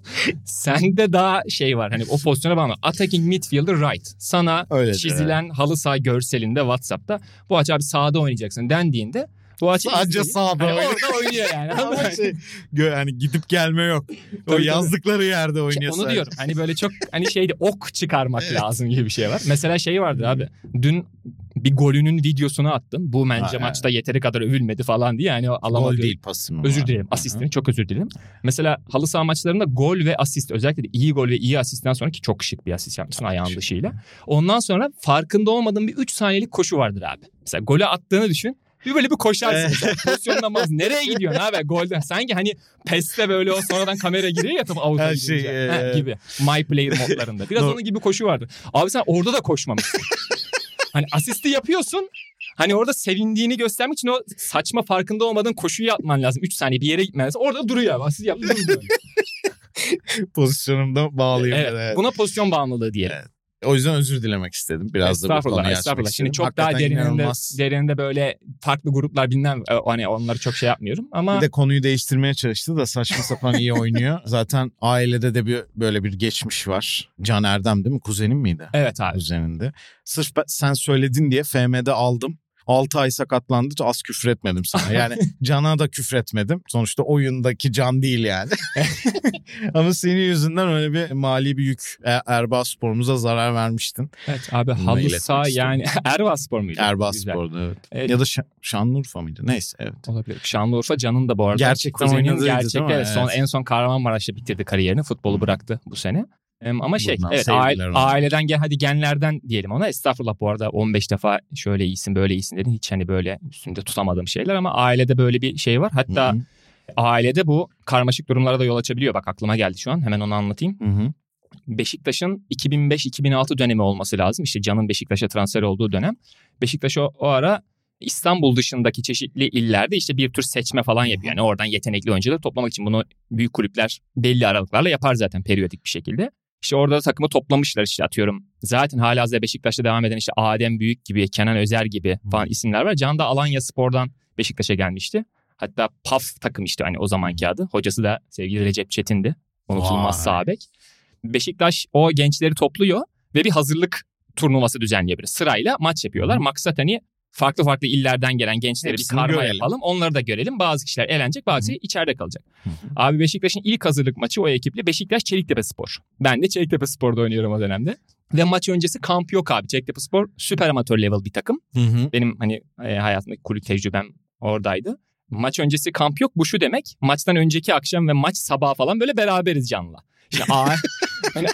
Sende daha şey var. Hani o pozisyona bağlı. Attacking midfielder right. Sana Öyle çizilen halı saha görselinde WhatsApp'ta bu aç abi sağda oynayacaksın dendiğinde bu açı Sadece izleyip- sağda Hani oynuyor. orada oynuyor yani. Ama şey, gö- yani gidip gelme yok. O tabii. yazdıkları yerde İşte oynuyor. onu sadece. diyorum. Hani böyle çok hani şeydi ok çıkarmak Evet. lazım gibi bir şey var. Mesela şey vardı abi. Dün bir golünün videosunu attım. Bu bence Ha, maçta yeteri kadar övülmedi falan diye. Yani o alamadı. Gol değil pası mı? Özür dilerim. Asistini çok özür dilerim. Mesela halı saha maçlarında gol ve asist özellikle de iyi gol ve iyi asistten sonra ki çok şık bir asist yapmışsın ayağın dışıyla. Ondan sonra farkında olmadığın bir 3 saniyelik koşu vardır abi. Mesela golü attığını düşün. Bir böyle bir koşarsın. mesela. Pozisyonlamaz. Nereye gidiyorsun abi golden? Sanki hani PES'te böyle o sonradan kamera giriyor ya tabii avuta Her şey, e, Ha, gibi. My Player modlarında. Biraz onun gibi koşu vardı. Abi sen orada da koşmamışsın. hani asisti yapıyorsun. Hani orada sevindiğini göstermek için o saçma farkında olmadığın koşuyu yapman lazım. 3 saniye bir yere gitmen lazım. Orada duruyor abi. Asist yaptı duruyor. Pozisyonumda bağlayayım. evet, evet. Buna pozisyon bağımlılığı diyelim. Evet. O yüzden özür dilemek istedim. Biraz da bu estağfurullah, konuyu estağfurullah. açmak Şimdi istedim. çok daha Hakikaten derininde, inanılmaz. derininde böyle farklı gruplar bilmem e, hani onları çok şey yapmıyorum ama Bir de konuyu değiştirmeye çalıştı da saçma sapan iyi oynuyor. [laughs] Zaten ailede de bir böyle bir geçmiş var. Can Erdem değil mi? Kuzenin miydi? evet abi. Kuzeninde. Sırf ben- sen söyledin diye FM'de aldım. 6 ay sakatlandı az küfür etmedim sana. [laughs] Yani Can'a da küfür etmedim. Sonuçta oyundaki Can değil yani. [laughs] [laughs] Ama senin yüzünden öyle bir mali bir yük E- Erbaa sporumuza zarar vermiştin. Evet abi halı saha yani Erbaa Spor muydu? Erbaa sporda evet. Evet. Ya da Şa- Şanlıurfa mıydı? Neyse evet. Olabilir. Şanlıurfa Can'ın da bu arada. Gerçekten oynadıydı değil gerçekten, mi? evet, son, en son Kahramanmaraş'ta bitirdi kariyerini. Futbolu bıraktı bu sene. Ama şey Buradan evet aile- ona. aileden gel hadi genlerden diyelim ona. Estağfurullah bu arada 15 defa şöyle iyisin böyle iyisin dedin. Hiç hani böyle üstünde tutamadığım şeyler ama ailede böyle bir şey var. Hatta Hı hı. ailede bu karmaşık durumlara da yol açabiliyor. Bak aklıma geldi şu an hemen onu anlatayım. Hı hı. Beşiktaş'ın 2005-2006 dönemi olması lazım. İşte Can'ın Beşiktaş'a transfer olduğu dönem. Beşiktaş o, o ara İstanbul dışındaki çeşitli illerde işte bir tür seçme falan yapıyor. Yani oradan yetenekli oyuncuları toplamak için bunu büyük kulüpler belli aralıklarla yapar zaten periyodik bir şekilde. İşte orada da takımı toplamışlar işte atıyorum. Zaten hala Beşiktaş'ta devam eden işte Adem Büyük gibi, Kenan Özer gibi falan isimler var. Can da Alanya Spor'dan Beşiktaş'a gelmişti. Hatta PAF takım işte hani o zamanki adı. Hocası da sevgili Recep Çetin'di. Unutulmaz Vay. sağ bek. Beşiktaş o gençleri topluyor ve bir hazırlık turnuvası düzenliyor. Sırayla maç yapıyorlar. Maksat hani farklı farklı illerden gelen gençleri Hepsini bir karma görelim. yapalım. Onları da görelim. Bazı kişiler eğlenecek, bazısı içeride kalacak. Abi Beşiktaş'ın ilk hazırlık maçı o ekiple Beşiktaş Çeliktepe Spor. Ben de Çeliktepe Spor'da oynuyorum o dönemde. Ve maç öncesi kamp yok abi. Çeliktepe Spor süper amatör level bir takım. Benim hani e, hayatımdaki kulüp tecrübem oradaydı. Maç öncesi kamp yok. Bu şu demek. Maçtan önceki akşam ve maç sabahı falan böyle beraberiz Can'la. İşte a- [laughs] [laughs] hani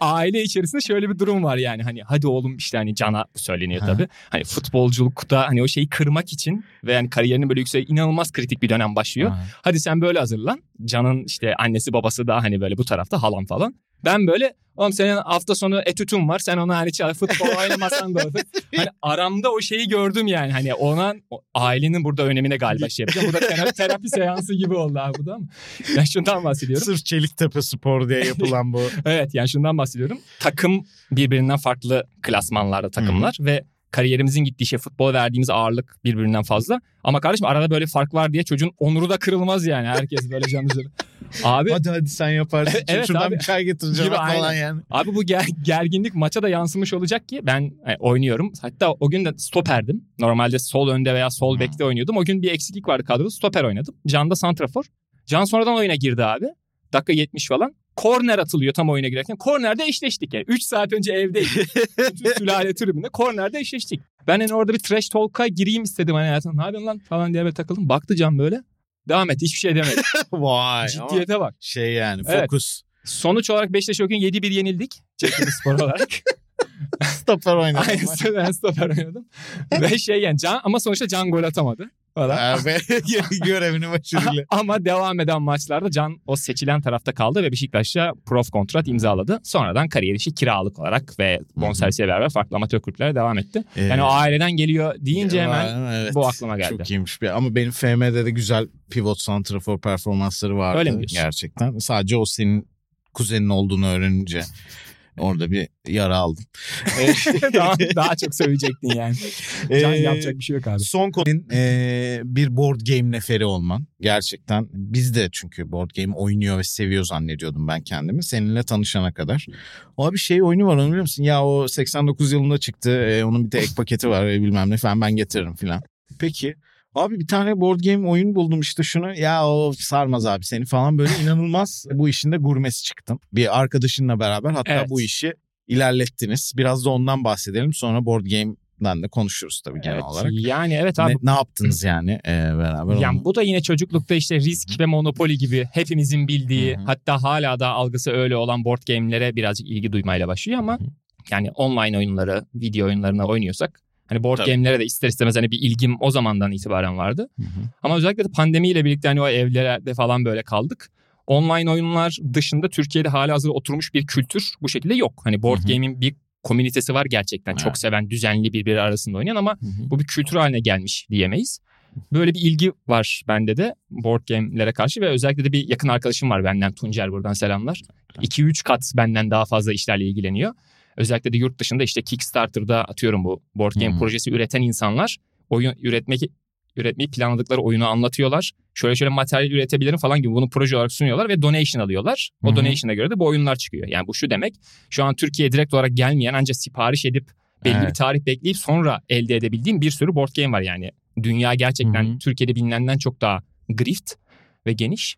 aile içerisinde şöyle bir durum var yani hani hadi oğlum işte hani Can'a söyleniyor Ha. tabii. Hani futbolculukta hani o şeyi kırmak için ve yani kariyerinin böyle yüksek inanılmaz kritik bir dönem başlıyor. Ha. Hadi sen böyle hazırlan. Can'ın işte annesi babası da hani böyle bu tarafta halam falan. Ben böyle oğlum senin hafta sonu etütün var. Sen ona hani futbol [laughs] oynamasan da olur. Hani aramda o şeyi gördüm yani. Hani ona ailenin burada önemine galiba şey yapacağım. Bu da terapi, [laughs] terapi seansı gibi oldu abi bu da ama. Ben şundan bahsediyorum. Sırf Çeliktepe Spor diye yapılan bu. [laughs] Evet yani şundan bahsediyorum. Takım birbirinden farklı klasmanlarda takımlar ve kariyerimizin gittiği şey futbola verdiğimiz ağırlık birbirinden fazla. Ama kardeşim arada böyle fark var diye çocuğun onuru da kırılmaz yani. Herkes böyle can üzeri. Abi hadi hadi sen yaparsın. [laughs] Evet Şuradan abi. bir çay getireceğim Gibi, falan aynen. yani. Abi bu ger- gerginlik maça da yansımış olacak ki ben e, oynuyorum. Hatta o gün de stoperdim. Normalde sol önde veya sol Hmm. bekte oynuyordum. O gün bir eksiklik vardı kadroda. Stoper oynadım. Can da santrafor. Can sonradan oyuna girdi abi. Dakika 70 falan. Korner atılıyor tam oyuna girerken. Kornerde eşleştik yani. 3 saat önce evdeydik. [laughs] Bütün sülale tribünde. Kornerde eşleştik. Ben hani orada bir trash talk'a gireyim istedim. Hani hayatım ne yapıyorsun lan falan diye böyle takıldım. Baktı Can böyle. Devam etti. Hiçbir şey demedi. [laughs] Vay. Ciddiyete bak. Şey yani Evet. fokus. Sonuç olarak Beşiktaş o gün 7-1 yenildik. Çekimi spor [laughs] olarak. Stoper oynadım. Aynısı ben stoper oynadım. Ve şey yani Can ama sonuçta Can gol atamadı. Falan. Ve [laughs] görevini başarıyla. [laughs] ama devam eden maçlarda Can o seçilen tarafta kaldı ve Beşiktaş'la prof kontrat imzaladı. Sonradan kariyer işi kiralık olarak ve bonservisiyle beraber farklı amatör kulüplere devam etti. Yani o aileden geliyor deyince hemen Evet. bu aklıma geldi. Çok iyiymiş bir ama benim FM'de de güzel pivot santrafor performansları vardı. Öyle mi diyorsun? Gerçekten. Sadece o senin kuzenin olduğunu öğrenince orada bir yara aldım. [laughs] [laughs] daha, daha çok söyleyecektin yani. Can Ee, yapacak bir şey yok abi. Son konun e, bir board game neferi olman. Gerçekten biz de çünkü board game oynuyor ve seviyor zannediyordum ben kendimi. Seninle tanışana kadar. O bir şey oyunu var onu biliyor musun? Ya o 89 yılında çıktı. e, onun bir de ek paketi var bilmem ne falan ben getiririm falan. Peki. Abi bir tane board game oyun buldum işte şunu. Ya o sarmaz abi seni falan böyle [laughs] inanılmaz bu işin de gurmesi çıktım. Bir arkadaşınla beraber hatta Evet. bu işi ilerlettiniz. Biraz da ondan bahsedelim. Sonra board game'den de konuşuruz tabii genel Evet, olarak. Yani evet abi. Ne, ne yaptınız yani e, beraber? Yani onu? bu da yine çocuklukta işte risk ve monopoli gibi hepimizin bildiği hatta hala da algısı öyle olan board game'lere birazcık ilgi duymayla başlıyor ama yani online oyunları, video oyunlarına oynuyorsak hani board Tabii. game'lere de ister istemez hani bir ilgim o zamandan itibaren vardı. Hı hı. Ama özellikle de pandemiyle birlikte hani o evlerde falan böyle kaldık. Online oyunlar dışında Türkiye'de hala hazır oturmuş bir kültür bu şekilde yok. Hani board Hı hı. game'in bir komünitesi var gerçekten. Evet. Çok seven, düzenli birbiri arasında oynayan ama Hı hı. bu bir kültür haline gelmiş diyemeyiz. Böyle bir ilgi var bende de board game'lere karşı ve özellikle de bir yakın arkadaşım var benden Tuncer buradan selamlar. 2-3 kat benden daha fazla işlerle ilgileniyor. Özellikle de yurt dışında işte Kickstarter'da atıyorum bu board game Hmm. projesi üreten insanlar oyun üretmek üretmeyi planladıkları oyunu anlatıyorlar. Şöyle şöyle materyal üretebilirim falan gibi bunu proje olarak sunuyorlar ve donation alıyorlar. O Hı hı. donation'a göre de bu oyunlar çıkıyor. Yani bu şu demek şu an Türkiye'ye direkt olarak gelmeyen ancak sipariş edip belli bir Evet. tarih bekleyip sonra elde edebildiğim bir sürü board game var yani. Dünya gerçekten Hı hı. Türkiye'de bilinenden çok daha grift ve geniş.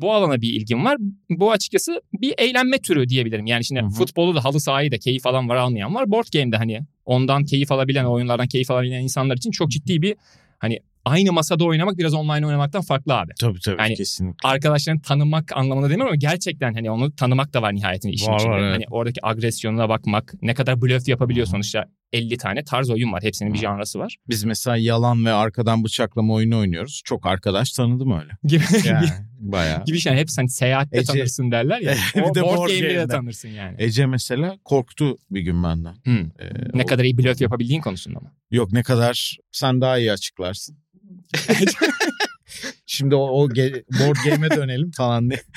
Bu alana bir ilgim var. Bu açıkçası bir eğlenme türü diyebilirim. Yani şimdi Hı hı. futbolu da halı sahayı da keyif alan var almayan var. Board game'de hani ondan keyif alabilen, oyunlardan keyif alabilen insanlar için çok ciddi bir hani aynı masada oynamak biraz online oynamaktan farklı abi. Tabii tabii Yani- kesinlikle. Arkadaşlarını tanımak anlamında demiyorum ama gerçekten hani onu tanımak da var nihayetinde işin Var, içinde. var, evet. Hani oradaki agresyonuna bakmak, ne kadar blöf yapabiliyor sonuçta. 50 tane tarz oyun var. Hepsinin bir janrası var. Biz mesela yalan ve arkadan bıçaklama oyunu oynuyoruz. Çok arkadaş tanıdım öyle. [laughs] Gibi Yani bayağı. gibi şey hep hani seyahatte Ece- tanırsın derler ya. [laughs] Bir o de board, game'de de tanırsın yani. Ece mesela korktu bir gün benden. Hmm. Ee, Ne o- kadar iyi blöf yapabildiğin konusunda mı? Yok ne kadar sen daha iyi açıklarsın. [laughs] Şimdi o, o ge- board game'e dönelim falan diye. [laughs]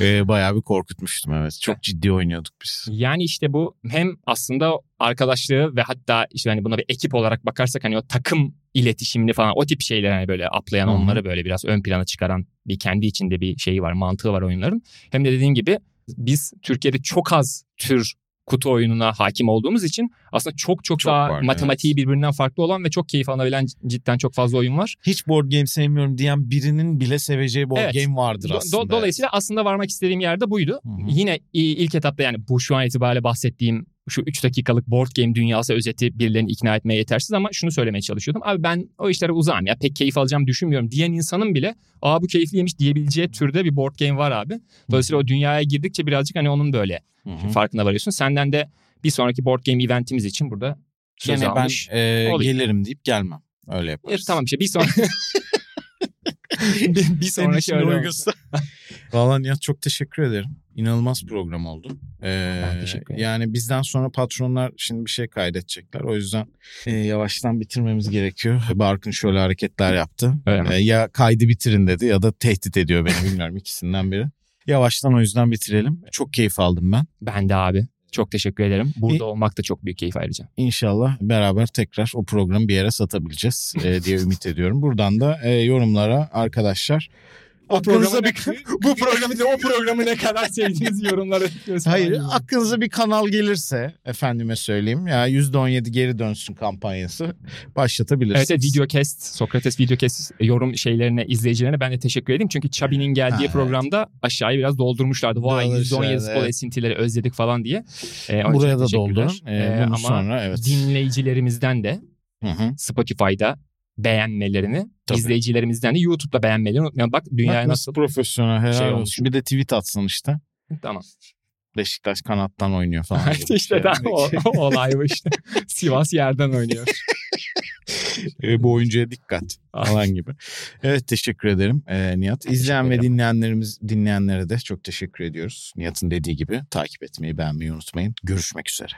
Ee, bayağı bir korkutmuştum evet. Çok ciddi oynuyorduk biz. Yani işte bu hem aslında arkadaşlığı ve hatta işte hani buna bir ekip olarak bakarsak hani o takım iletişimini falan o tip şeyler hani böyle aplayan Hı hı. onları böyle biraz ön plana çıkaran bir kendi içinde bir şeyi var mantığı var oyunların. Hem de dediğin gibi biz Türkiye'de çok az tür kutu oyununa hakim olduğumuz için aslında çok çok, Çok daha var, matematiği birbirinden farklı olan ve çok keyif alınabilen cidden çok fazla oyun var. Hiç board game sevmiyorum diyen birinin bile seveceği board Evet. game vardır Do- aslında. do- dolayısıyla aslında varmak istediğim yerde buydu. Hı hı. Yine ilk etapta yani bu şu an itibariyle bahsettiğim şu 3 dakikalık board game dünyası özeti birilerini ikna etmeye yetersiz ama şunu söylemeye çalışıyordum. Abi ben o işlere uzağım ya pek keyif alacağım düşünmüyorum diyen insanın bile aa bu keyifliymiş diyebileceği türde bir board game var abi. Dolayısıyla o dünyaya girdikçe birazcık hani onun böyle Hı hı. farkına varıyorsun. Senden de bir sonraki board game eventimiz için burada söz Gene ben almış. e, olayım. gelirim deyip gelmem. Öyle E, yaparız. tamam işte bir sonraki [laughs] bir, bir [laughs] sonraki öyle. Valla Nihat çok teşekkür ederim. İnanılmaz program oldu. Ee. Yani bizden sonra patronlar şimdi bir şey kaydedecekler. O yüzden e, yavaştan bitirmemiz gerekiyor. [laughs] Barkın şöyle hareketler yaptı. Ee, ya kaydı bitirin dedi ya da tehdit ediyor beni bilmiyorum ikisinden biri. Yavaştan o yüzden bitirelim. Çok keyif aldım ben. Ben de abi. Çok teşekkür ederim. Burada İyi. olmak da çok büyük keyif ayrıca. İnşallah beraber tekrar o programı bir yere satabileceğiz e, diye ümit ediyorum. Buradan da e, yorumlara arkadaşlar aklınıza bir bu programı o programı ne kadar sevdiğiniz yorumlara Hayır aklınıza bir kanal gelirse efendime söyleyeyim ya %17 geri dönsün kampanyası başlatabilirsiniz. Evet, evet Videocast, Sokrates Videocast yorum şeylerine, izleyicilerine ben de teşekkür edeyim. Çünkü Chubby'nin geldiği Ha, evet. programda aşağıya biraz doldurmuşlardı. Vay Doldurmuşlar, %17 spor evet. esintileri özledik falan diye. Ee, Buraya da doldurun. Ee, Ee, ama sonra evet. dinleyicilerimizden de Hı hı. Spotify'da beğenmelerini, Tabii. izleyicilerimizden de YouTube'da beğenmelerini unutmayın. Bak dünyaya Bak nasıl... profesyonel helal şey olsun. Bir de tweet atsın işte. Tamam. Beşiktaş kanattan oynuyor falan. [laughs] bir işte şey. daha o, o olay bu işte. [laughs] Sivas yerden oynuyor. Ee, bu oyuncuya dikkat falan gibi. Evet teşekkür ederim ee, Nihat. İzleyen ve dinleyenlerimiz dinleyenlere de çok teşekkür ediyoruz. Nihat'ın dediği gibi takip etmeyi beğenmeyi unutmayın. Görüşmek üzere.